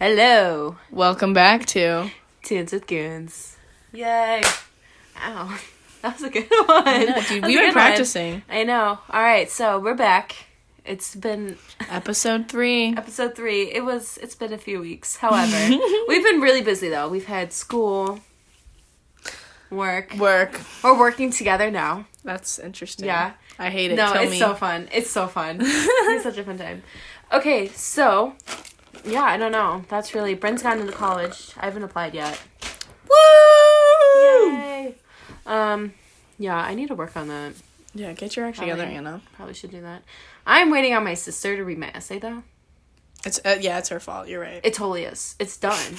Hello, Welcome back to. Toons with Goons. Yay! Ow, that was a good one. I know, dude, we've a been good one. practicing. I know. All right, so we're back. It's been Episode three. episode three. It was. It's been a few weeks. However, we've been really busy though. We've had school, work. Work. We're working together now. That's interesting. Yeah. I hate it. No, Kill it's me. so fun. It's so fun. it's such a fun time. Okay, so yeah, I don't know. That's really Brynne's gotten into college. I haven't applied yet. Woo! Yay! Um, yeah, I need to work on that. Yeah, get your act together, Probably. Anna. Probably should do that. I'm waiting on my sister to read my essay though. It's uh, yeah, it's her fault. You're right. It totally is. It's done.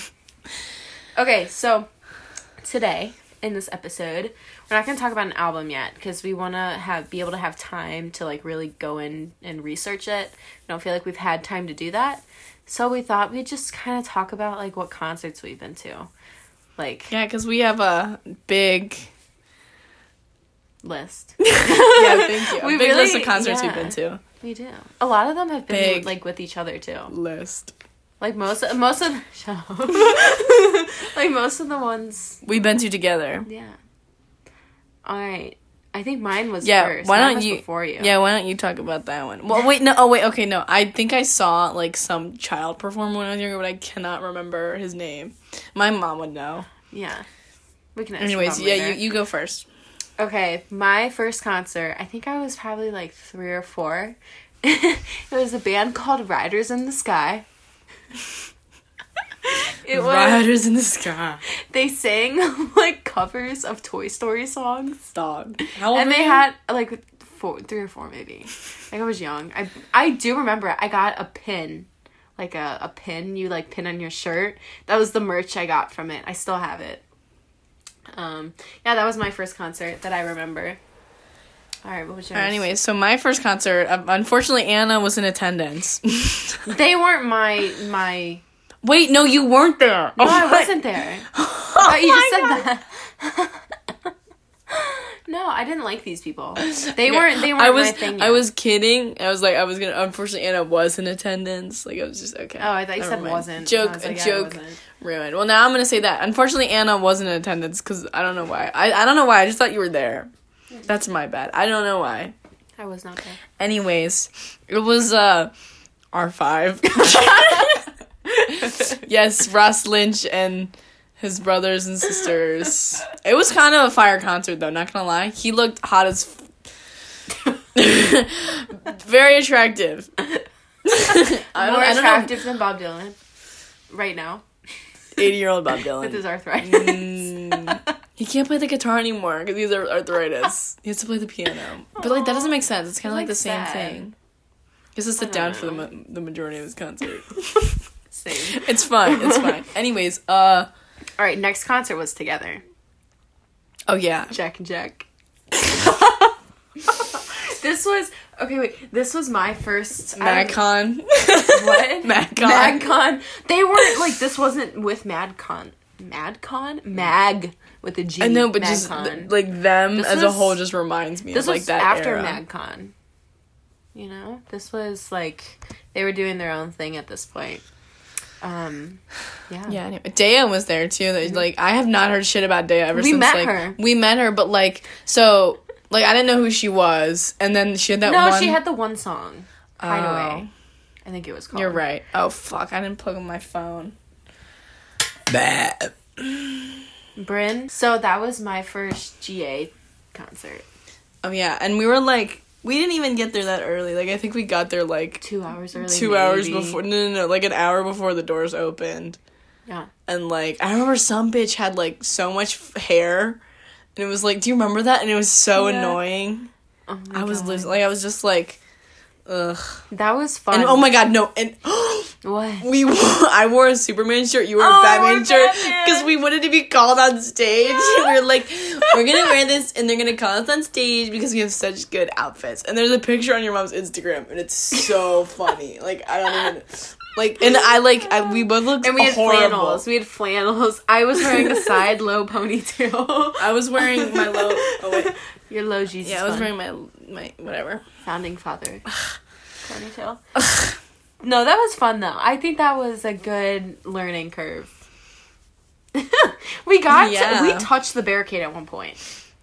okay, so today in this episode, we're not going to talk about an album yet because we want to have be able to have time to like really go in and research it. We don't feel like we've had time to do that. So we thought we'd just kind of talk about like what concerts we've been to. Like yeah, because we have a big list. yeah, thank you. We a big list of concerts we've been to. we do. A lot of them have been Big. like with each other too. List. Like most most of like most of the ones We've been to together. Yeah. All right. I think mine was Yeah, first. why don't was you? before you? Yeah, why don't you talk about that one? Well, wait, no. Oh, wait. Okay, no. I think I saw like some child perform when I was younger, but I cannot remember his name. My mom would know. Yeah. We can. Ask Anyways, yeah, you you go first. Okay, my first concert. I think I was probably like three or four. it was a band called Riders in the Sky. it was. Riders in the sky. They sang like covers of Toy Story songs. Dog. How old and they you? had like four, three or four maybe. Like I was young. I I do remember. I got a pin, like a a pin you like pin on your shirt. That was the merch I got from it. I still have it. Um, yeah, that was my first concert that I remember. All right, what was yours? Anyways, so my first concert, uh, unfortunately, Anna was in attendance. they weren't my my. Wait, no, you weren't there. No, Oh I wasn't there. Oh you just said that. no, I didn't like these people. They weren't. They weren't I was, my thing. I yet. was kidding. I was like, I was gonna. Unfortunately, Anna was in attendance. Like, I was just okay. Oh, I thought you said mind. wasn't. I Joke, was a like, joke, ruined. Well, now I'm gonna say that. Unfortunately, Anna wasn't in attendance because I don't know why. I, I don't know why. I just thought you were there. That's my bad. I don't know why. I was not there. Anyways, it was uh R5. yes, Ross Lynch and his brothers and sisters. It was kind of a fire concert though, not gonna lie. He looked hot as f- very attractive. I don't, More know. attractive than Bob Dylan right now 80 year old Bob Dylan. with his arthritis. Mm, he can't play the guitar anymore because he has arthritis. He has to play the piano. But like that doesn't make sense. It's kind of like the same sad. thing. He has to sit down don't for the the majority of his concert. Same. it's fine. It's fine. Anyways, uh, All right, next concert was together. oh yeah, Jack and Jack. this was okay. Wait, this was my first MadCon. What? MadCon. MadCon. They weren't like this. Wasn't with MadCon. MadCon. Mag with a G. I know, but just MadCon. th- like them This as a whole just reminds me this of like was that after era. MadCon. You know, this was like they were doing their own thing at this point. Um, yeah. Yeah, anyway, Daya was there too. That, Like I have not heard shit about Daya ever We since met like her. we met her, but like so like I didn't know who she was, and then she had that No, one. she had the one song, Hideaway. Oh. I think it was called. You're right. Oh fuck! I didn't plug in my phone. Bad. Brynne. So that was my first GA concert. Oh yeah, and we were like, we didn't even get there that early. Like I think we got there like Two hours early. two hours before. No, no, no, like an hour before the doors opened. Yeah. And like I remember some bitch had like so much f- hair, and it was like, do you remember that? And it was so Yeah. annoying. Oh I was God. losing. Like I was just like, ugh. That was fun. And oh my god, no! And What? we, I wore a Superman shirt. You wore Oh, a Batman shirt because we wanted to be called on stage. we were like, we're gonna wear this, and they're gonna call us on stage because we have such good outfits. And there's a picture on your mom's Instagram, and it's so funny. Like I don't even like, and I like I, we both looked And we had horrible. flannels. We had flannels. I was wearing a side low ponytail. I was wearing my low. Oh wait, Your low Jesus. yeah, I was fun. wearing my my whatever. founding father ponytail. No, that was fun though. I think that was a good learning curve. we got to, we touched the barricade at one point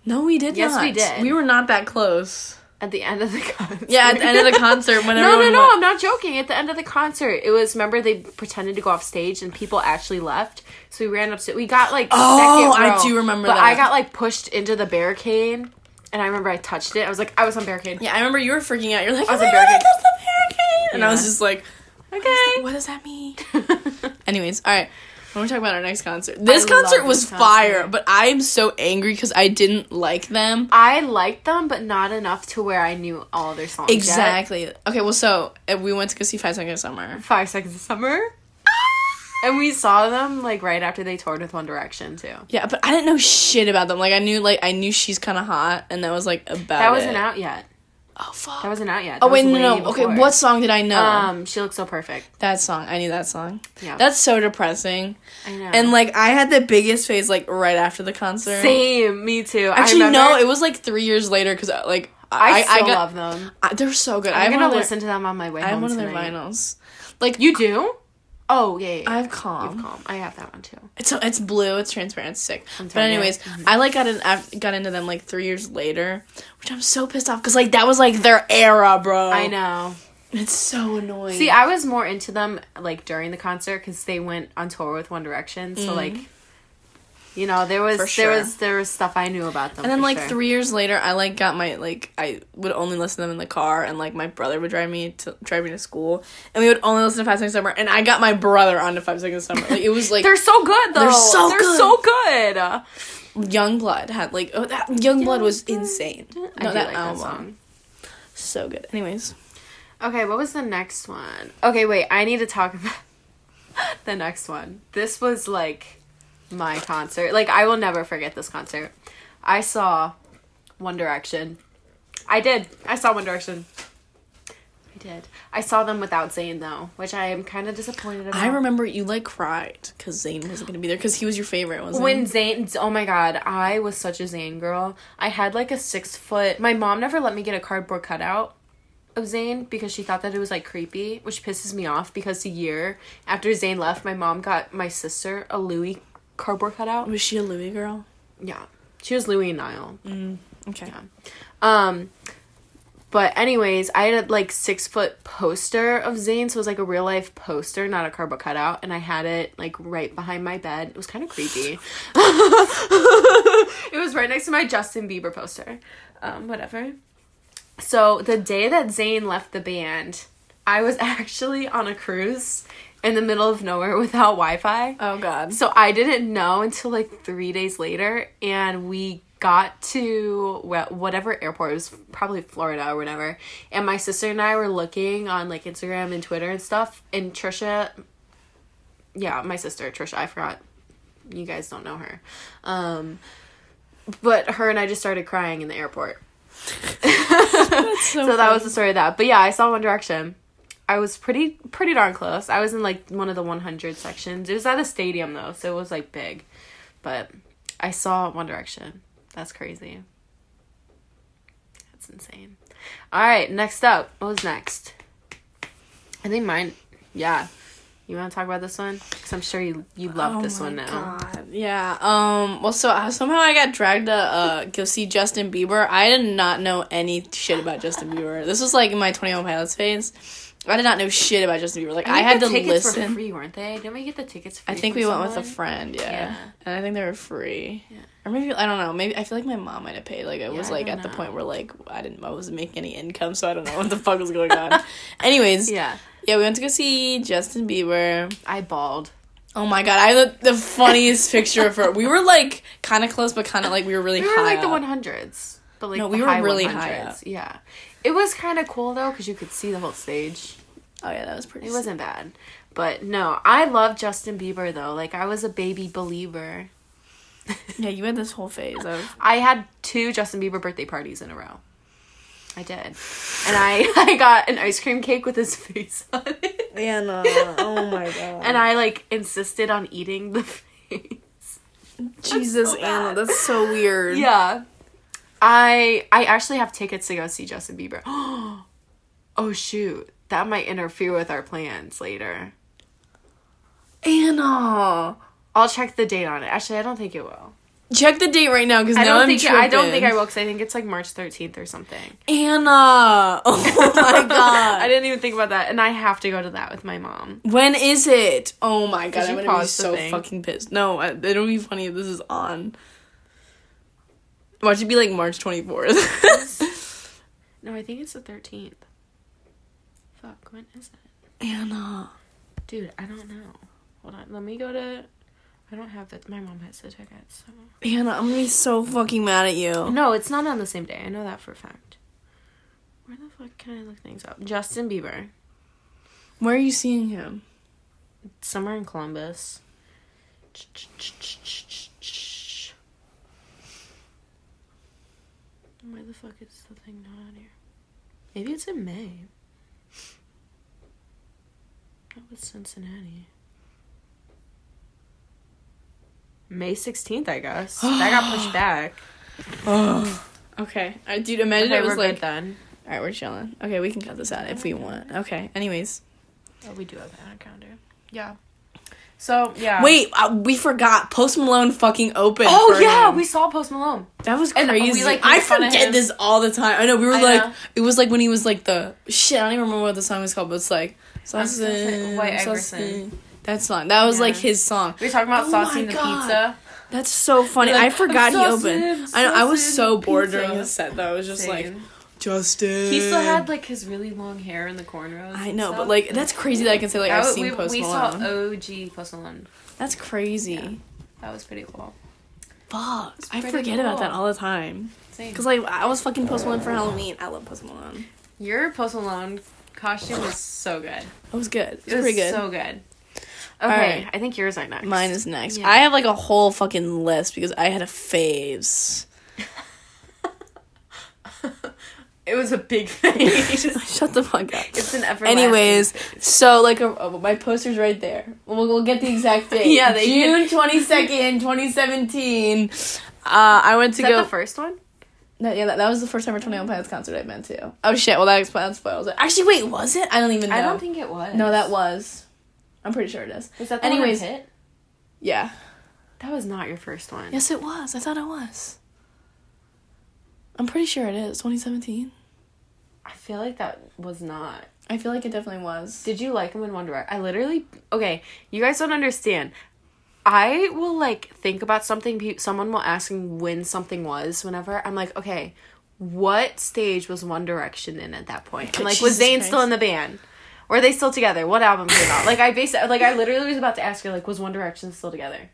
No, we did Yes, not. we did. We were not that close. at the end of the concert. Yeah, at the end of the concert when no, no, no! went- I'm not joking. At the end of the concert, it was remember they pretended to go off stage and people actually left. So we ran upstairs. We got like Oh, second I do remember but that. I got like pushed into the barricade, and I remember I touched it. I was like, I was on barricade. Yeah, I remember you were freaking out. You're like, I was oh a my God, barricade. that's the barricade. And I was just like, Okay. what does that mean? Anyways, all right. When we talk about our next concert, this I concert was this fire, but I am so angry because I didn't like them. I liked them, but not enough to where I knew all their songs. yet. Exactly. Okay, well, so uh, we went to go see Five Seconds of Summer. Five Seconds of Summer. And we saw them like right after they toured with One Direction too. Yeah, but I didn't know shit about them. Like I knew, like I knew she's kind of hot, and that was like about That wasn't it. out yet. Oh fuck. That wasn't out yet. oh wait, no, no. way Okay, what song did I know? Um, she looks so perfect. that song. I knew that song. Yeah, That's so depressing. I know. And like I had the biggest phase like right after the concert. same, me too. Actually, I no, it was like three years later because like I, I, still I got love them. I, they're so good. I I'm have gonna one listen to them on my way I have one of their vinyls. Like You do? Oh yeah, yeah, yeah. I have calm. You have calm. I have that one too. It's it's blue. It's transparent. It's sick. But anyways, mm-hmm. I like got in got into them like three years later, which I'm so pissed off because like that was like their era, bro. I know. It's so annoying. See, I was more into them like during the concert because they went on tour with One Direction. So like, mm-hmm. You know, there was Mm-hmm. There was there was stuff I knew about them. and then like sure. three years later, I like got my like I would only listen to them in the car, and like my brother would drive me to drive me to school, and we would only listen to Five Seconds of Summer, and I got my brother onto Five Seconds of Summer. Like it was like They're so good though. They're so They're good. so good. Young Blood had like oh that Young Blood was insane. I No, do that like album that song. so good. Anyways, Okay, what was the next one? Okay, wait, I need to talk about the next one. This was like my concert. Like I will never forget this concert. I saw One Direction. I did. I saw One Direction. I did. I saw them without Zayn though, which I am kind of disappointed about. I remember you like cried because Zayn wasn't gonna be there because he was your favorite, wasn't when he? Zayn, oh my god, I was such a Zayn girl. I had like a six foot. My mom never let me get a cardboard cutout of Zayn because she thought that it was like creepy, which pisses me off because a year after Zayn left, my mom got my sister a Louis cardboard cutout. Was she a Louis girl? Yeah, she was Louis and Niall. Okay. Um, but anyways, I had a like six foot poster of Zayn, so it was like a real life poster, not a cardboard cutout, and I had it like right behind my bed. It was kind of creepy. it was right next to my Justin Bieber poster. Um, whatever. So the day that Zayn left the band, I was actually on a cruise in the middle of nowhere without Wi-Fi. Oh God. So I didn't know until like three days later, and we got to wh- whatever airport it was, probably Florida or whatever. And my sister and I were looking on like Instagram and Twitter and stuff. And Trisha, yeah, my sister Trisha, I forgot. You guys don't know her, um, but her and I just started crying in the airport. So, So that was the story of that. But yeah, I saw One Direction. I was pretty pretty darn close. I was in like one of the 100 sections. It was at a stadium though, so it was like big. But I saw One Direction. That's crazy. That's insane. All right, next up. What was next? I think mine. Yeah. You want to talk about this one? Because I'm sure you you love Oh this one now. God. Yeah. Um. Well, so uh, somehow I got dragged to uh go see Justin Bieber. I did not know any shit about Justin Bieber. This was like in my Twenty One Pilots phase. I did not know shit about Justin Bieber. Like I, think had the to tickets listen. Were free, weren't they? Didn't we get the tickets? Free I think we went with a friend, yeah. Yeah. And I think they were free. Yeah. Or maybe I don't know. Maybe I feel like my mom might have paid. Like it was Yeah, I like at the point where like I didn't I wasn't making any income, so I don't know what the fuck was going on. Anyways, yeah. Yeah, we went to go see Justin Bieber. I bawled. Oh my god, I the, the funniest picture of her. We were like kind of close, but kind of like we were really We high. were like the up. one hundreds, but like No, we were really 100s. high up. Yeah, it was kind of cool though because you could see the whole stage. Oh yeah, that was pretty. It wasn't bad, but no, I love Justin Bieber though. Like I was a baby believer. Yeah, you had this whole phase of. I had two Justin Bieber birthday parties in a row. I did, and I I got an ice cream cake with his face on it, Anna, oh my god. and I like insisted on eating the face. Jesus, so Anna, that's so weird. Yeah. I I actually have tickets to go see Justin Bieber. oh shoot. That might interfere with our plans later. Anna. I'll check the date on it. Actually, I don't think it will. Check the date right now because I now don't I'm think tripping. I don't think I will because I think it's like March thirteenth or something. Anna. Oh my god. I didn't even think about that, and I have to go to that with my mom. When is it? Oh my god, I'm gonna be so thing? fucking pissed. No, I, it'll be funny if this is on. Watch it be like March 24th. No, I think it's the thirteenth. Fuck, when is it? Anna. Uh, Dude, I don't know. Hold on, let me go to. I don't have it. My mom has the tickets. So. Anna, I'm gonna be so fucking mad at you. No, it's not on the same day. I know that for a fact. Where the fuck can I look things up? Justin Bieber, Where are you seeing him? somewhere in Columbus. Where the fuck is the thing not on here? Maybe it's in May. That was Cincinnati. May 16th, I guess. that got pushed back. Okay. I, dude, imagine Okay, it was we're like. good then. Alright, we're chilling. Okay, we can cut this out if we want. Okay, anyways. Oh, we do have that on a calendar. Yeah. So, yeah. Wait, uh, we forgot. Post Malone fucking opened. Oh, for yeah, him. we saw Post Malone. That was And crazy. we, like, I made fun of forget this all the time. I know we were I like, know. it was like when he was like the shit. I don't even remember what the song was called, but it's like saucing, White. Iverson. That song. That was Yeah. like his song. We were talking about Oh saucing the pizza. That's so funny. Like, I forgot he opened. I know. I was so bored pizza. during the set though. I was just like Justin. He still had like his really long hair in the cornrows. I know, but like that's crazy that I can say like I've was- seen we, Post we saw OG Post Malone. That's crazy. Yeah. That was pretty cool. Fuck. I pretty forget about that all the time. Same. Cause like I was fucking Post Malone for Halloween. I love Post Malone. Your Post Malone costume was so good. It was good. It was, It was pretty good. so good. Okay. I think yours are next. Mine is next. Yeah. I have like a whole fucking list because I had a faves. It was a big face. Shut the fuck up. it's an everlasting. Anyways, so like a, oh, my poster's right there. We'll, we'll get the exact date. Yeah, they June twenty second, twenty seventeen. Uh, I went to that go. the first one? No, yeah, that, that was the first time ever Twenty One Pilots concert I've been to. Oh shit! Well, that explains spoils it. Actually, wait, was it? I don't even know. I don't think it was. No, that was. I'm pretty sure it is. Was that the Anyways. one hit? Yeah. That was not your first one. Yes, it was. I thought it was. I'm pretty sure it is 2017. I feel like that was not. I feel like it definitely was. Did you like him in One Direction? I literally okay. You guys don't understand. I will like think about something. Someone will ask me when something was. Whenever I'm like, okay, what stage was One Direction in at that point? I'm like, was Jesus Zayn still in the band? Were they still together? What album came out? Like I basically like I literally was about to ask her like, was One Direction still together?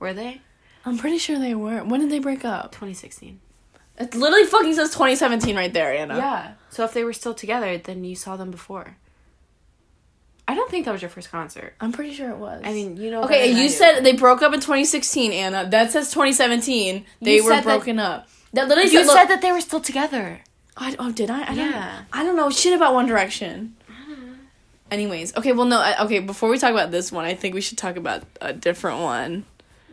Were they? I'm pretty sure they were. When did they break up? 2016. It literally fucking says 2017 right there, Anna. Yeah. So if they were still together, then you saw them before. I don't think that was your first concert. I'm pretty sure it was. I mean, you know. okay, better than I you said they broke up in 2016, Anna. That says 2017. They You were said that- broken up. That literally you said, said that they were still together. I, oh, did I? I don't, Yeah. I don't know shit about One Direction. Anyways, okay, well, no, I, okay, before we talk about this one, I think we should talk about a different one.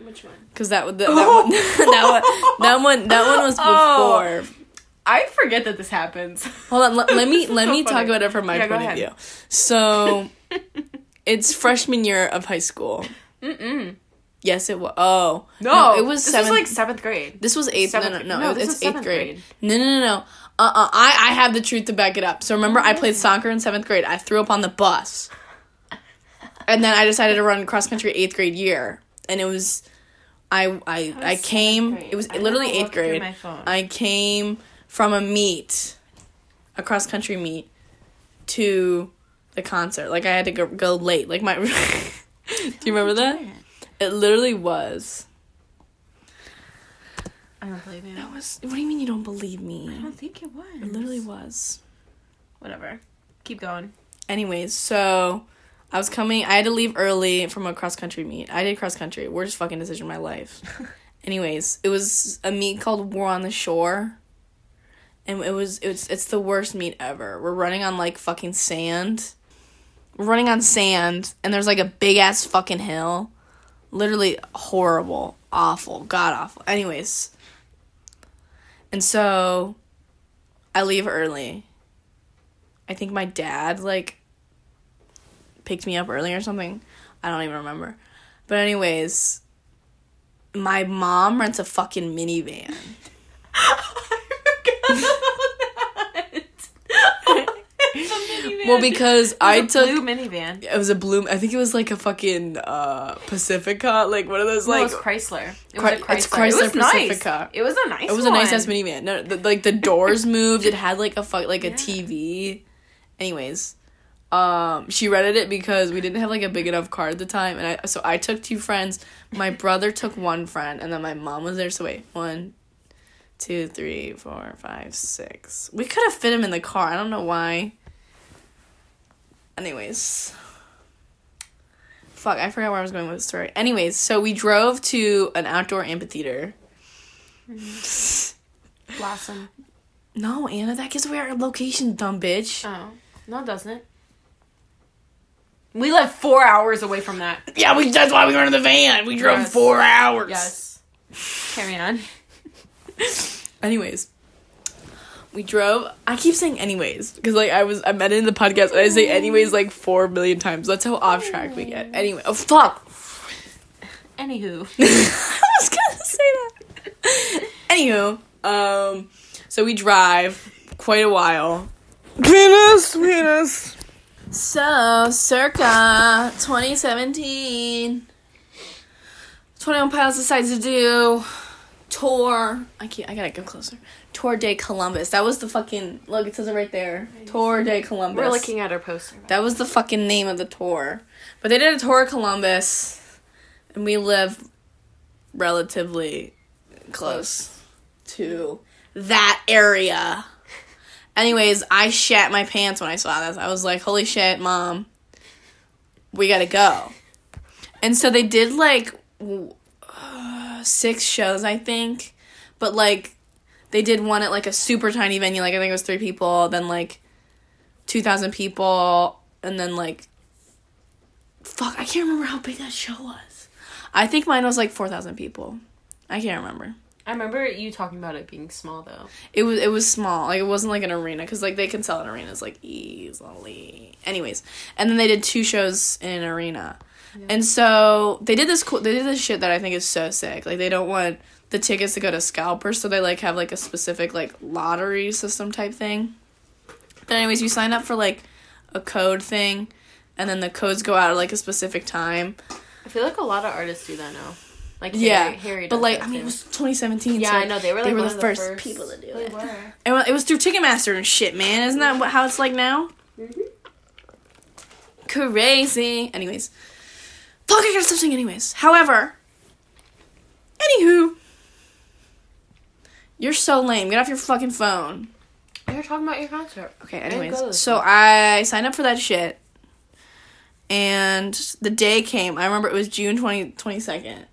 Which one? Because that, would- that, that, one, that, one, that one, that one was Oh. I forget that this happens. Hold on, let, let me let So me talk about it from my Yeah, point of view. So, it's freshman year of high school. Mm-mm. Yes, it was. Oh No, it was this seventh. was like seventh grade. this was eighth. seventh- no, no, no, no, it's eighth grade. grade. No, no, no, no. Uh, uh I I have the truth to back it up. So remember, I played soccer in seventh grade. I threw up on the bus, and then I decided to run cross country eighth grade year, and it was. I I I came. It was I literally eighth grade. my phone. I came from a meet, a cross country meet, to the concert. Like I had to go, go late. Like my. Do you remember that? It literally was. I don't believe you. That was. What do you mean you don't believe me? I don't think it was. It literally was. Whatever. Keep going. Anyways, so I was coming. I had to leave early from a cross country meet. I did cross country. Worst fucking decision of my life. Anyways, it was a meet called War on the Shore. And it was it's it's the worst meet ever. We're running on like fucking sand. We're running on sand and there's like a big ass fucking hill. Literally horrible, awful, god awful. Anyways. And so I leave early. I think my dad like picked me up early or something. I don't even remember. But anyways, my mom rents a fucking minivan. Well, because I a took a blue minivan. it was a blue. I think it was like a fucking uh Pacifica, like one of those No, like it was Chrysler. It Chry- was a Chrysler. it's Chrysler it was nice. Pacifica. It was a nice. It was a nice ass minivan. No, the, like the doors moved. It had like a fuck like a Yeah. TV. Anyways, um, she rented it because we didn't have like a big enough car at the time, and I so I took two friends. My brother took one friend, and then my mom was there. So wait, one, two, three, four, five, six. We could have fit him in the car. I don't know why. Anyways. Fuck, I forgot where I was going with the story. Anyways, so we drove to an outdoor amphitheater. Mm-hmm. Blossom. No, Anna, that gives away our location, dumb bitch. Oh no, it doesn't. We live four hours away from that. Yeah, we. That's why we were in the van. We drove Yes. four hours. Yes. Carry on. Anyways, we drove. I keep saying anyways because like I was I met it in the podcast and I say anyways like four million times. That's how off track we get. Anyway, oh fuck. Anywho. I was gonna say that. Anywho, um, so we drive quite a while. Penis, penis. So, circa 2017, 21 Pilots decides to do tour. I can't. I gotta go closer. Tour de Columbus. That was the fucking look. It says it right there. Tour de Columbus. We're looking at our poster. That was the fucking name of the tour. But they did a tour of Columbus, and we live relatively close to that area. Anyways, I shat my pants when I saw this. I was like, holy shit, mom, we gotta go. And so they did like w- uh, six shows, I think. But like, they did one at like a super tiny venue, like I think it was three people, then like 2,000 people, and then like, fuck, I can't remember how big that show was. I think mine was like 4,000 people. I can't remember. I remember you talking about it being small though. It was it was small. Like it wasn't like an arena because like they can sell in arenas like easily. Anyways, and then they did two shows in an arena, and so they did this cool. They did this shit that I think is so sick. Like they don't want the tickets to go to scalpers, so they like have like a specific like lottery system type thing. But anyways, you sign up for like a code thing, and then the codes go out at like a specific time. I feel like a lot of artists do that now. Like Yeah, Harry, Harry but like I mean, too. it was 2017. yeah, so I know they were like they were the of first people to do They it. were. It it was through Ticketmaster and shit, man. Isn't that mm-hmm. what, how it's like now? Mm-hmm. Crazy. Anyways. Fuck, I gotta stop saying anyways. However. Anywho. You're so lame. Get off your fucking phone. You're talking about your concert. Okay, anyways. So I signed up for that shit. And the day came. I remember it was June 20, 22nd.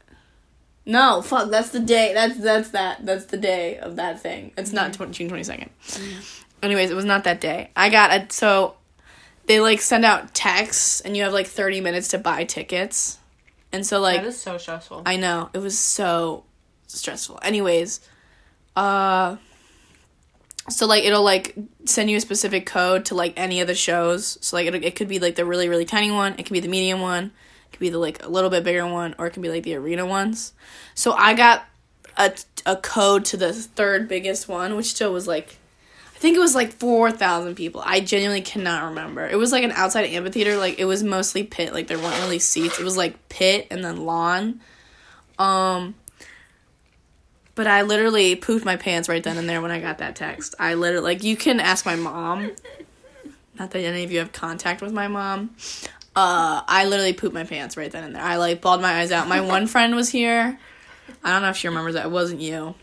No, fuck, that's the day. That's that's that. That's the day of that thing. It's not mm-hmm. tw- June 22nd. Mm-hmm. Anyways, it was not that day. I got a so they like send out texts and you have like 30 minutes to buy tickets. And so like that is so stressful. I know. It was so stressful. Anyways, uh so like it'll like send you a specific code to like any of the shows. So like it it could be like the really really tiny one, it could be the medium one, it could be the like a little bit bigger one or it could be like the arena ones. So I got a a code to the third biggest one, which still was like think it was like 4,000 people. I genuinely cannot remember. It was like an outside amphitheater. Like it was mostly pit. Like there weren't really seats. It was like pit and then lawn. Um but I literally pooped my pants right then and there when I got that text. I literally like you can ask my mom. Not that any of you have contact with my mom. Uh I literally pooped my pants right then and there. I like bawled my eyes out. My one friend was here. I don't know if she remembers that. It wasn't you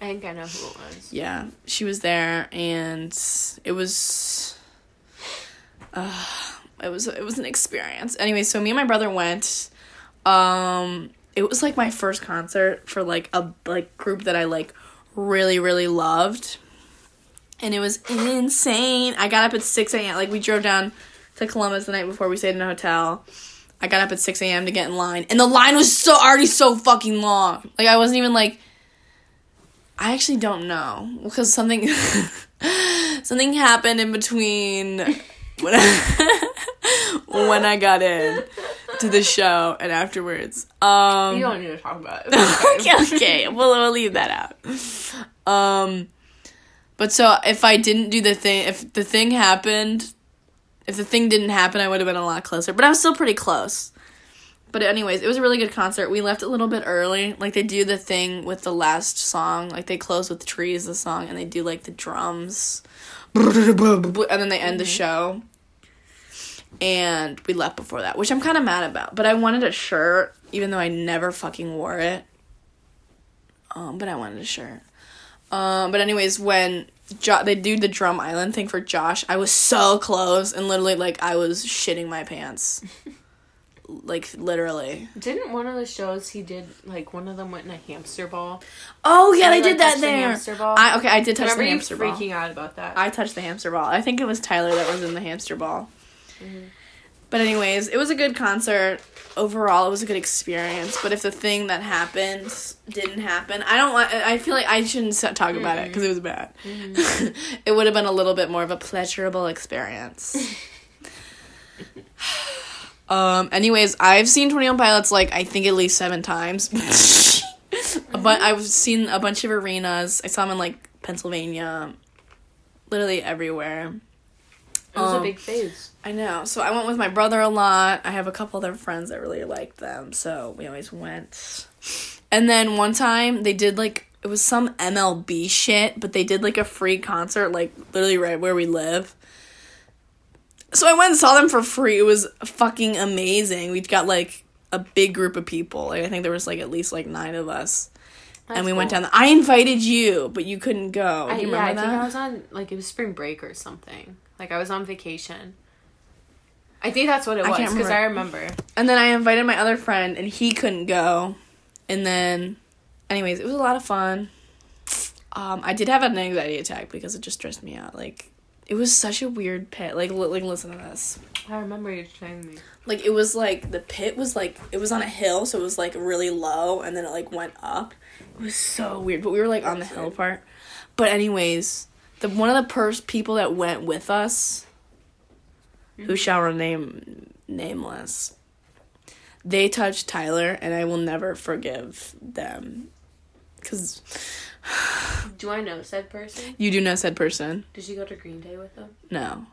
I think I know who it was. yeah, she was there, and it was, uh, it was it was an experience. Anyway, so me and my brother went. Um, it was like my first concert for like a like group that I like really really loved, and it was insane. I got up at six a.m. Like we drove down to Columbus the night before. We stayed in a hotel. I got up at six a.m. to get in line, and the line was so already so fucking long. Like I wasn't even like. I actually don't know because something something happened in between when I, when I got in to the show and afterwards. Um, You don't need to talk about it. Okay, okay. We'll, we'll leave that out. Um, but so if I didn't do the thing, if the thing happened, if the thing didn't happen, I would have been a lot closer. But I was still pretty close. But anyways, it was a really good concert. We left a little bit early. Like they do the thing with the last song. Like they close with trees the song and they do like the drums. And then they end the show. And we left before that, which I'm kind of mad about. But I wanted a shirt, even though I never fucking wore it. Um, but I wanted a shirt. Um, but anyways, when jo- they do the Drum Island thing for Josh, I was so close and literally like I was shitting my pants. like literally. Didn't one of the shows he did like one of them went in a hamster ball? Oh yeah, they like, did that touched the hamster ball? I okay, I did touch Remember the hamster ball. freaking out about that? I touched the hamster ball. I think it was Tyler that was in the hamster ball. Mm-hmm. But anyways, it was a good concert. Overall, it was a good experience. But if the thing that happened didn't happen, I don't want. I feel like I shouldn't talk about it because it was bad. Mm-hmm. it would have been a little bit more of a pleasurable experience. um. Anyways, I've seen Twenty One Pilots like I think at least seven times. but I've seen a bunch of arenas. I saw them in like Pennsylvania, literally everywhere. it was a um, big phase. I know. So I went with my brother a lot. I have a couple other friends that really liked them, so we always went. And then one time they did like it was some MLB shit, but they did like a free concert like literally right where we live. So I went and saw them for free. It was fucking amazing. We got like a big group of people. Like I think there was like at least like 9 of us. and we went down the, I invited you, but you couldn't go. I, you yeah, I remember think that? I was on like it was spring break or something. Like I was on vacation. I think that's what it was because I remember. And then I invited my other friend, and he couldn't go. And then, anyways, it was a lot of fun. Um, I did have an anxiety attack because it just stressed me out. Like, it was such a weird pit. Like, li- like listen to this. I remember you telling me. Like, it was like the pit was like it was on a hill, so it was like really low, and then it like went up. It was so weird, but we were like on the hill part. But anyways, the one of the pers- people that went with us, who mm-hmm. shall remain nameless, they touched Tyler, and I will never forgive them. Cause Do I know said person? you do know said person. Did she go to Green Day with them? No.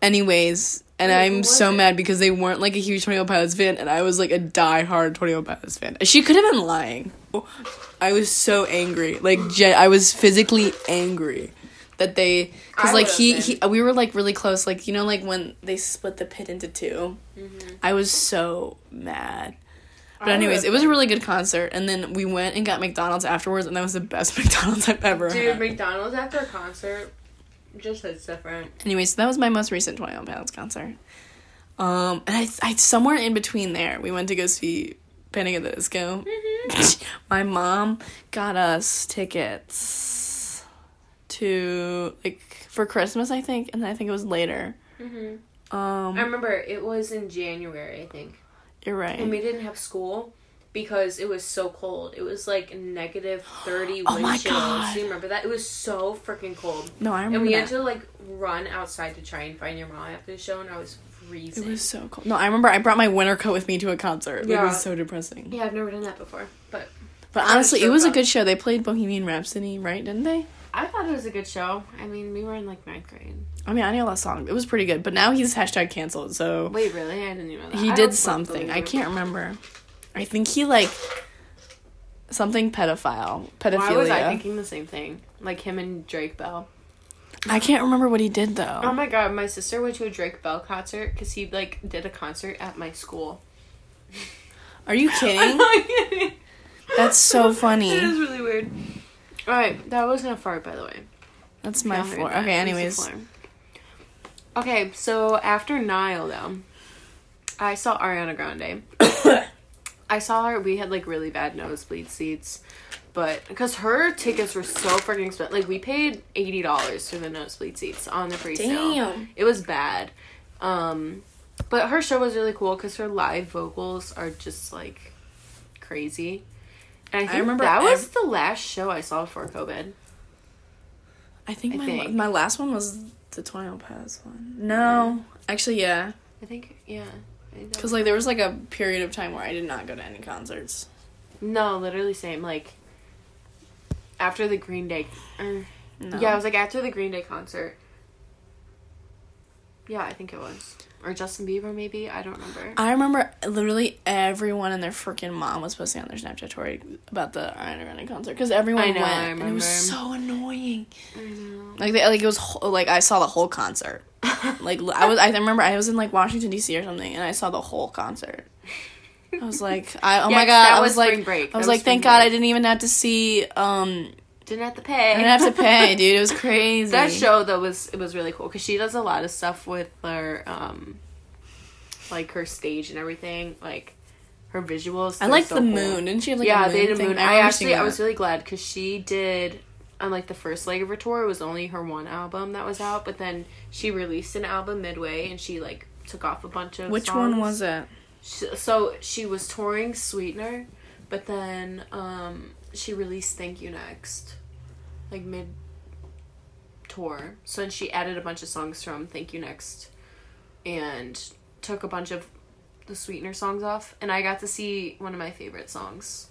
Anyways, and Wait, I'm so it? mad because they weren't like a huge Twenty One Pilots fan, and I was like a die-hard Twenty One Pilots fan. She could have been lying. I was so angry, like gen- I was physically angry that they, because like he, been. he, we were like really close, like you know, like when they split the pit into 2 Mm-hmm. I was so mad. But anyways, it was a really good concert, and then we went and got McDonald's afterwards, and that was the best McDonald's I've ever Dude, had. McDonald's after a concert just hits different. Anyway, so that was my most recent 21 Pilots concert. Um, and I, I somewhere in between there, we went to go see Panic at the Disco. my mom got us tickets to like for Christmas, I think, and I think it was later. hmm Um, I remember it was in January, I think. You're right. And we didn't have school because it was so cold. It was like negative 30 Oh wind my chills. Do you remember that? It was so freaking cold. no, I remember. And we that. had to like run outside to try and find your mom after the show, and I was freezing. it was so cold. No, I remember I brought my winter coat with me to a concert. Yeah. It was so depressing. yeah, I've never done that before, but But honestly, it was a good show. They played Bohemian Rhapsody, right? Didn't they? I thought it was a good show. I mean, we were in like ninth grade. I mean, I know that song. It was pretty good. But now he's hashtag canceled, so Wait, really? I didn't even know that. he I did something. I can't remember. I think he like something pedophile, pedophilia. Why was I thinking the same thing? Like him and Drake Bell. I can't remember what he did though. Oh my god, my sister went to a Drake Bell concert because he like did a concert at my school. Are you I'm kidding? not kidding. That's so funny. is really weird. Alright, that wasn't a fart, by the way. That's my floor. that. Okay, It was a anyways. floor. Okay, so after Niall, though, I saw Ariana Grande. I saw her. We had like really bad nosebleed seats, but because her tickets were so freaking expensive, like we paid eighty dollars for the nosebleed seats on the pre-sale. Damn. It was bad. Um, but her show was really cool because her live vocals are just like crazy. I think remember that was ev- the last show I saw before COVID. I think I my think. my last one was the One Pass one. No, actually, yeah, I think yeah. I think that because like there was like a period of time where I did not go to any concerts. No, literally same. Like after the Green Day, or No. yeah, it was like after the Green Day concert. Yeah, I think it was, or Justin Bieber maybe. I don't remember. I remember literally everyone and their freaking mom was posting on their Snapchat story about the Ariana Grande concert because everyone know, went I and it was so annoying. I know. Like they, like it was like I saw the whole concert. Like I was I remember I was in like Washington D.C. or something and I saw the whole concert. I was like I oh my god I was was like break. I was was like thank spring God. I didn't even have to see um Didn't have to pay. I didn't have to pay dude it was crazy. that show though was it was really cool because she does a lot of stuff with her um like her stage and everything like her visuals I liked so the cool. moon didn't she have like yeah they did a moon i, remember actually i was really glad because she did on like the first leg of her tour it was only her one album that was out but then she released an album midway and she like took off a bunch of which one was it? She- so she was touring sweetener but then um she released thank you next like mid tour so then she added a bunch of songs from thank you next and took a bunch of the sweetener songs off. And i got to see one of my favorite songs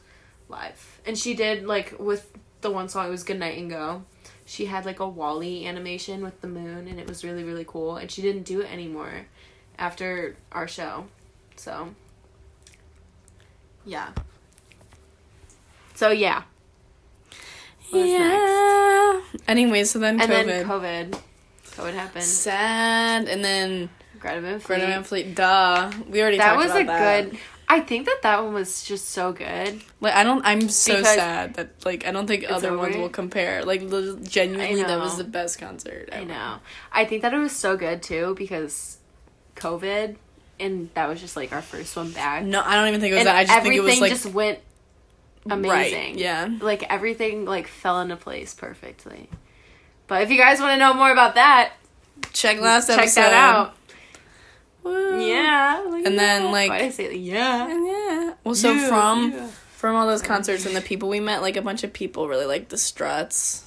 live. And she did like with the one song it was good night and go she had like a wally animation with the moon and it was really really cool. And she didn't do it anymore after our show. So yeah. So yeah What yeah. Anyway, so then and COVID. then covid covid happened Sad, and then greta van Greta Fleet. Van Fleet. Duh, we already that was a that. good i think that that one was just so good Like I don't. I'm so Because- sad that like I don't think other ones will compare. Like genuinely, that was the best concert. I know. I think that it was so good too because COVID, and that was just like our first one back. No, I don't even think it was and that. I just think it was like just went right, amazing. yeah. Like everything like fell into place perfectly. But if you guys want to know more about that, Check last check episode. that out. Woo. Yeah. like, And then, yeah. like- Why did I say that? yeah? And yeah. Well, so Yeah, from yeah. from all those concerts and the people we met, like a bunch of people really liked the Struts.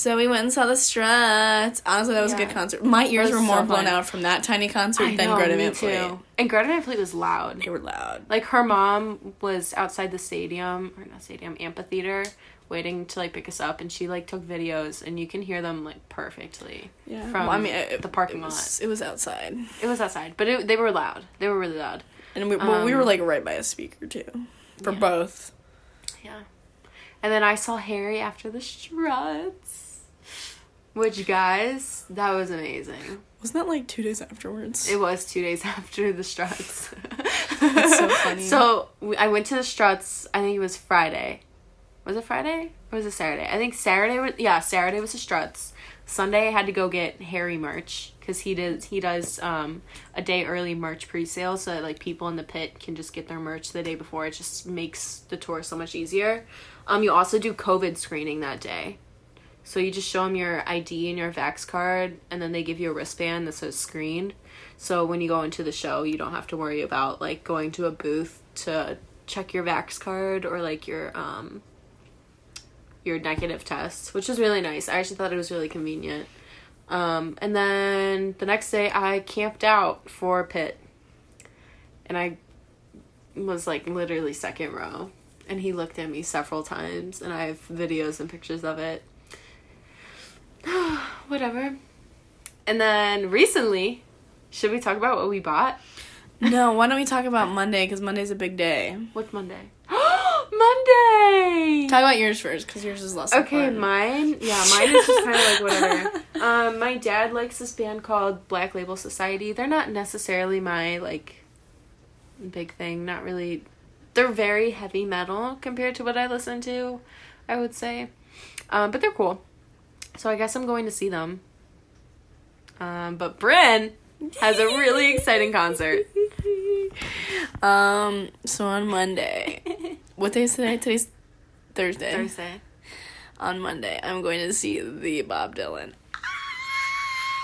So we went and saw the Struts. Honestly, that was a good concert. My ears were more so blown fun. out from that tiny concert I than know, Greta Van Fleet. And Greta Van Fleet was loud. They were loud. Like her mom was outside the stadium or not stadium amphitheater waiting to like pick us up and she like took videos and you can hear them like perfectly. Yeah. From well, I mean, it, the parking it was, lot. It was outside, It was outside, but it, they were loud. They were really loud. and we, well, we were Um, like right by a speaker too, for Yeah. both. Yeah. And then I saw Harry after the struts. Which guys, that was amazing. Wasn't that like two days afterwards? It was two days after the struts. That's so funny. So we- I went to the struts. I think it was Friday. Was it Friday or was it Saturday? I think Saturday. Was, yeah, Saturday was the struts. Sunday I had to go get Harry merch because he does he does um, a day early merch pre-sale so that like people in the pit can just get their merch the day before. It just makes the tour so much easier. Um, you also do COVID screening that day. So you just show them your ID and your Vax card, and then they give you a wristband that says screened. So when you go into the show, you don't have to worry about like going to a booth to check your Vax card or like your um your negative test, which is really nice. I actually thought it was really convenient. Um, and then the next day, I camped out for Pit, and I was like literally second row. And he looked at me several times, and I have videos and pictures of it. Whatever. And then recently, should we talk about what we bought? no, why don't we talk about Monday? Because Monday's a big day. What's Monday? Monday! Talk about yours first, because yours is less. Okay, important. mine. Yeah, mine is just kind of like whatever. Um, my dad likes this band called Black Label Society. They're not necessarily my like big thing. Not really. They're very heavy metal compared to what I listen to. I would say, um, but they're cool. So I guess I'm going to see them. Um, but Brynne has a really exciting concert. Um. So on Monday, what day is today? Today's Thursday. Thursday. On Monday, I'm going to see the Bob Dylan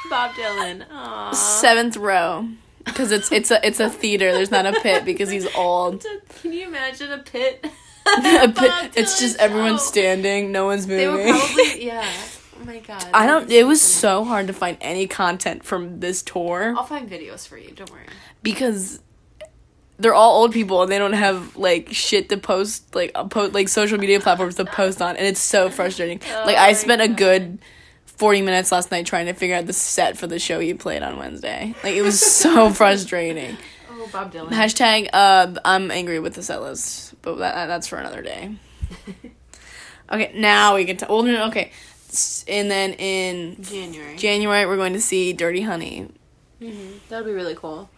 Bob Dylan. Aww. seventh row because it's it's a it's a theater. There's not a pit because he's old. Can you imagine a pit? a pit, it's just everyone standing. No one's moving. They were probably yeah. Oh my god. I don't. It was so hard to find any content from this tour I'll find videos for you. Don't worry. because they're all old people and they don't have like shit to post like a po- like social media platforms to post on, and it's so frustrating. like Oh I my spent a good. 40 minutes last night trying to figure out the set for the show you played on Wednesday. Like, it was so frustrating. Oh, Bob Dylan. Hashtag, uh, I'm angry with the set list, but that, that's for another day. okay, now we can tell. Well, no, okay. And then in January. January, we're going to see Dirty Honey. That would be really cool.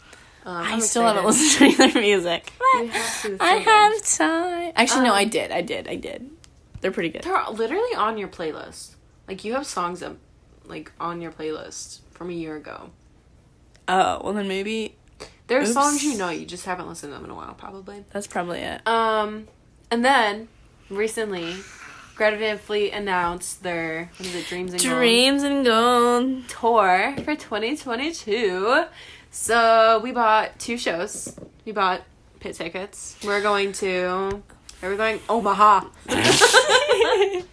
Um, I I'm still haven't listened to any of their music. Have I have time. Actually, no, Um, I did. I did. I did. They're pretty good. They're literally on your playlist. Like you have songs up, like on your playlist from a year ago. Oh, well, then maybe There are Oops. songs you know, you just haven't listened to them in a while, probably. that's probably it. Um, and then recently, Greta Van Fleet announced their what is it, Dreams in Gold and gold. tour for 2022. So we bought two shows. We bought pit tickets. We're going to. Are we going Omaha? I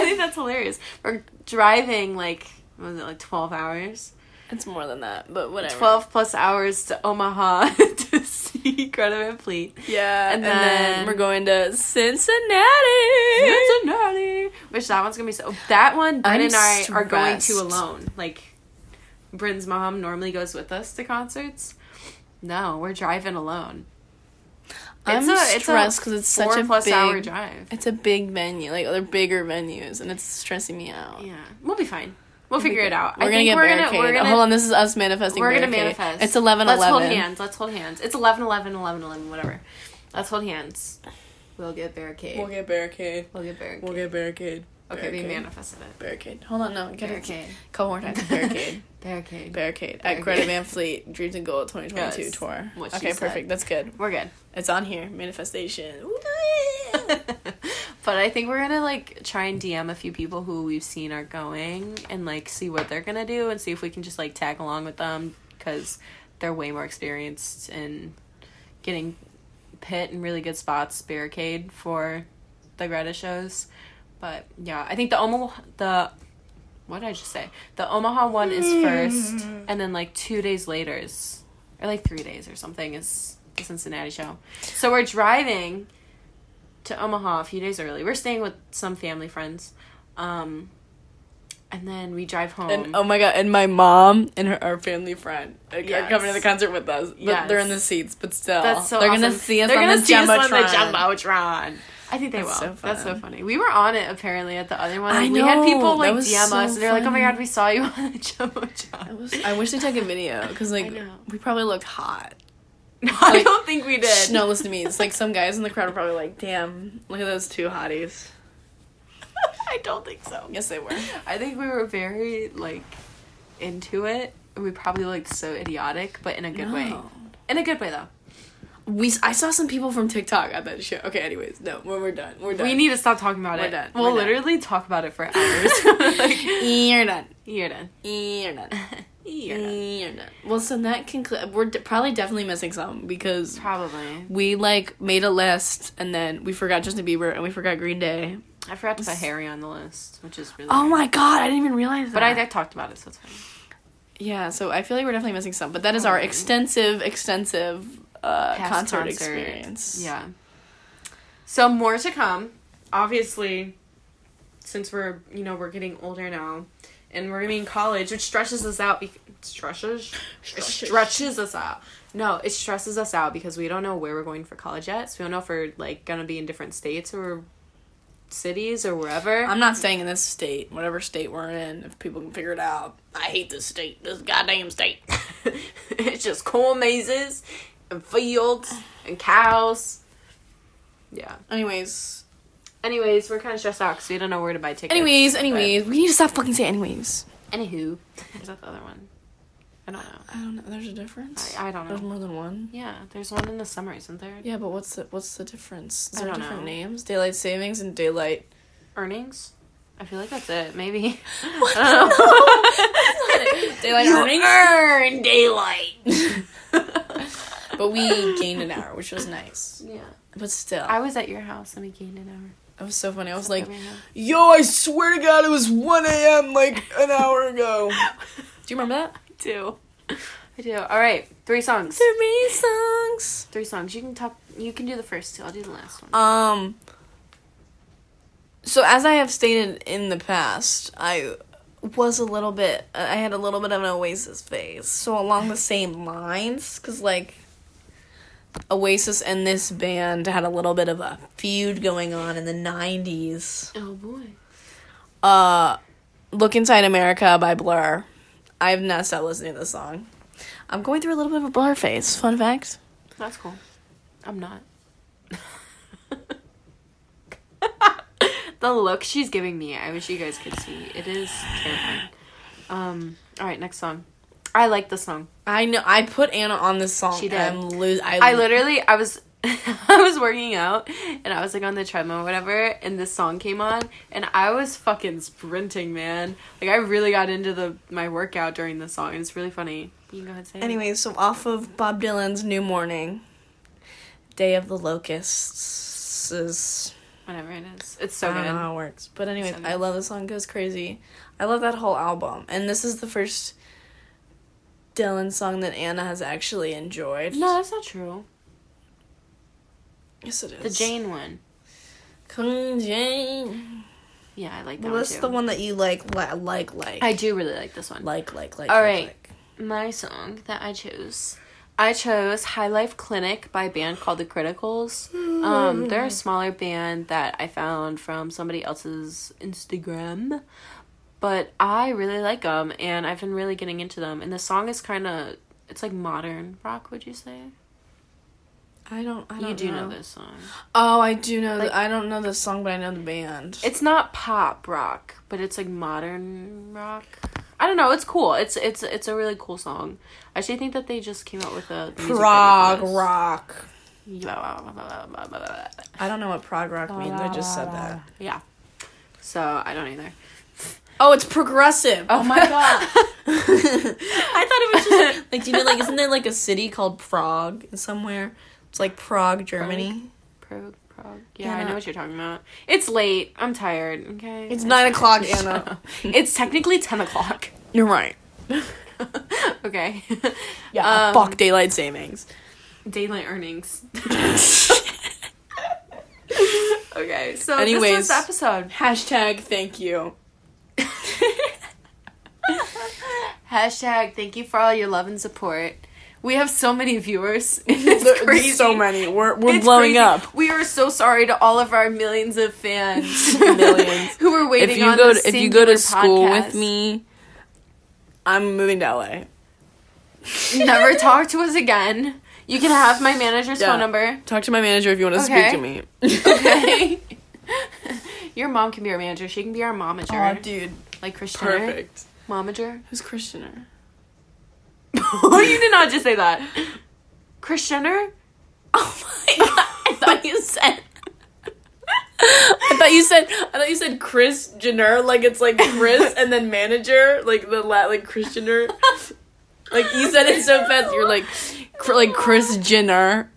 think that's hilarious. We're driving like what was it like 12 hours? It's more than that, but whatever. 12 plus hours to Omaha to Van Fleet. Yeah, And and, then, then- we're going to Cincinnati. Cincinnati. Which that one's gonna be so. That one, Brynne I'm and I are going to stressed. alone. Like, Brynne's mom normally goes with us to concerts. No, we're driving alone. I'm It's a- stressed because it's such a plus big, hour drive. It's a big venue, like other bigger venues, and it's stressing me out. Yeah, we'll be fine. We'll figure it out. We're I gonna think get we're barricade. gonna we're gonna Hold on, this is us manifesting. we're gonna barricade. manifest. It's eleven Let's hold hands. Let's hold hands. It's 11 11 11 11 whatever. Let's hold hands. We'll get barricade. We'll get barricade. We'll get barricade. We'll get barricade. Okay, we manifested it. Barricade. Hold on, no, get it. Barricade. Couple more times. Barricade. Barricade. Barricade. At. Greta Van Fleet, Dreams in Gold 2022 Yes, tour. what Okay, said. perfect. That's good. We're good. It's on here. Manifestation. but I think we're gonna like try and DM a few people who we've seen are going and like see what they're gonna do and see if we can just like tag along with them because they're way more experienced in getting pit in really good spots, barricade for the Greta shows. But yeah, I think the Omaha the what did I just say? The Omaha one is first, and then like two days later is or like three days or something is the Cincinnati show. So we're driving to Omaha a few days early. We're staying with some family friends. Um and then we drive home. And oh my god, and my mom and her our family friend are Yes. coming to the concert with us. But Yes. they're in the seats, but still. That's so They're awesome. gonna see us They're on gonna the see us on the Jumbotron. I think they That's will. so That's so funny. We were on it apparently at the other one. I We had people like DM so us and they're like, "Oh my god, we saw you on the Jumbotron." I, I wish they took a video because like know. we probably looked hot. No, I don't think we did. No, listen to me. It's like some guys in the crowd are probably like, "Damn, look at those two hotties." I don't think so. Yes, they were. I think we were very like into it. We probably looked so idiotic, but in a good way. In a good way though. We I saw some people from TikTok at that show. Okay, anyways, no, when we're done, we're done. We need to stop talking about We're it. done. We'll We're done. literally talk about it for hours. like, You're done. you're done. You're done. You're done. You're done. Well, so that conclude. We're d- probably definitely missing some because Probably. we like made a list and then we forgot Justin Bieber and we forgot Green Day. I forgot to put Harry on the list, which is really. Oh my god, I didn't even realize that. But I, I talked about it, so it's fine. yeah, so I feel like we're definitely missing some, but that is oh, our extensive, extensive uh, concert, concert. experience. Yeah. So more to come. Obviously, since we're you know we're getting older now, and we're gonna be in college, which stresses us out. Be- stresses it stretches us out. No, it stresses us out because we don't know where we're going for college yet. So we don't know if we're like gonna be in different states or cities or wherever. I'm not staying in this state, whatever state we're in, if people can figure it out. I hate this state, this goddamn state. it's just corn mazes and fields and cows. Yeah. Anyways, Anyways, we're kind of stressed out because we don't know where to buy tickets. anyways, anyways, we need to stop fucking saying anyways. Anywho, is that the other one? I don't know. I don't know. There's a difference. I, I don't know. There's more than one. Yeah, there's one in the summer, isn't there? Yeah, but what's the what's the difference? Is there different know. names? Daylight savings and daylight. Earnings. I feel like that's it. Maybe. What? I don't know. Daylight You earnings? earn daylight. But we gained an hour, which was nice. yeah. But still, I was at your house and we gained an hour. That was so funny. I was like, yo, I swear to God, it was 1 a.m. like an hour ago. Do you remember that? I do. I do. All right, three songs. Three songs. Three songs. You can talk. You can do the first two. I'll do the last one. Um. So as I have stated in the past, I was a little bit. I had a little bit of an Oasis phase. So along the same lines, because like. Oasis and this band had a little bit of a feud going on in the 90s. oh boy. Uh, Look Inside America by Blur. I have not stopped listening to this song. I'm going through a little bit of a Blur phase. Fun fact. That's cool. I'm not. the look she's giving me, I wish you guys could see. It is terrifying. Um. All right, next song. I like the song. I know. I put Anna on this song. She did. I'm lo- I, I literally, I was, I was working out, and I was like on the treadmill or whatever, and this song came on, and I was fucking sprinting, man. Like I really got into the my workout during the song. and It's really funny. You can go ahead and say. it. Anyway, so off of Bob Dylan's New Morning, Day of the Locusts is. whatever it is, it's so I don't good. know how it works. But anyway, So. I love the song Goes Crazy. I love that whole album. And this is the first Dylan song that Anna has actually enjoyed. No, that's not true. Yes, it is. The Jane one. Come Jane. Yeah, I like that that's the one that you like, li- like, like. I do really like this one. like, like, like. All like, right. like. My song that I chose. I chose High Life Clinic by a band called The Criticals. Um, they're a smaller band that I found from somebody else's Instagram. But I really like them, and I've been really getting into them. And the song is kind of, it's like modern rock, would you say? I don't. I don't You do know. know this song. Oh, I do know. Like- the, I don't know the song, but I know the band. It's not pop rock, but it's like modern rock. I don't know. It's cool. It's it's it's a really cool song. I actually think that they just came out with a prog rock. I don't know what prog rock means. I just said that. Yeah. So I don't either. Oh, it's progressive. Oh my god. I thought it was just like do you know like isn't there like a city called Prague somewhere? It's like Prague, Germany. Prague, prog. Yeah, Yeah, I know what you're talking about. It's late. I'm tired. Okay. It's nine o'clock, Anna. it's technically ten o'clock. You're right. okay. Yeah. Um, fuck daylight savings. Daylight earnings. okay. So Anyways. this was the episode. Hashtag thank you. Hashtag thank you for all your love and support. We have so many viewers. It's crazy. so many. We're we're It's blowing crazy. up. We are so sorry to all of our millions of fans. Millions. who are waiting If you on go to, if you go to school podcast. with me, I'm moving to LA. Never talk to us again. You can have my manager's Yeah. phone number. Talk to my manager if you want to Okay. speak to me. Okay. Your mom can be our manager. She can be our momager. Oh, dude, like Christian. Perfect. Momager. Who's Christianer? oh, you did not just say that. Kris Jenner? Oh my god! I thought you said. I thought you said. I thought you said Kris Jenner, like it's like Chris and then manager, like the la- like Kris Jenner. Like you said it so fast. You're like, like Kris Jenner.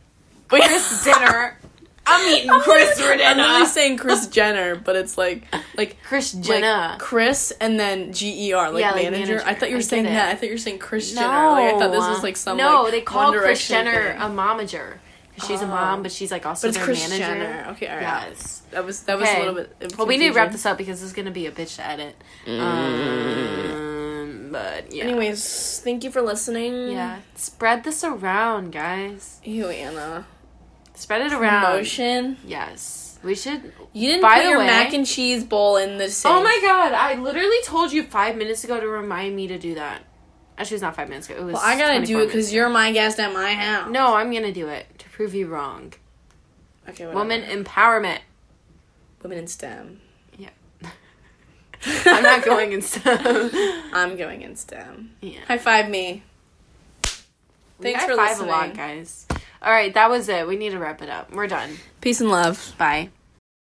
Wait, Kris Jenner. I'm eating I'm Chris literally- Jenner. I'm really saying Kris Jenner, but it's like like Chris like Jenner. Chris and then G E R like, Yeah, like manager. manager. I thought you were I saying get that. I thought you were saying Chris no. Jenner. Like I thought this was like some No, like, they call Kris Jenner thing. a momager. 'Cause She's a Oh. mom, but she's like also But it's their Chris manager. Jenner. Okay, alright. Yes. That was that was Okay. a little bit. of Well, we need to wrap this up because this is gonna be a bitch to edit. Mm. Um, but yeah. Anyways, thank you for listening. yeah, spread this around, guys. Ew, Anna. Spread it around. Promotion. Yes, we should. You didn't By put your way- mac and cheese bowl in the sink. Oh my god! I literally told you five minutes ago to remind me to do that. Actually, it's not five minutes ago. It was. Well, I gotta do it because you're my guest at my house. No, I'm gonna do it to prove you wrong. Okay, whatever. Woman empowerment. Women in STEM. Yeah. I'm not going in STEM. I'm going in STEM. Yeah. High five me. Thanks high for five listening. a lot, guys. All right, that was it. We need to wrap it up. We're done. Peace and love. Bye.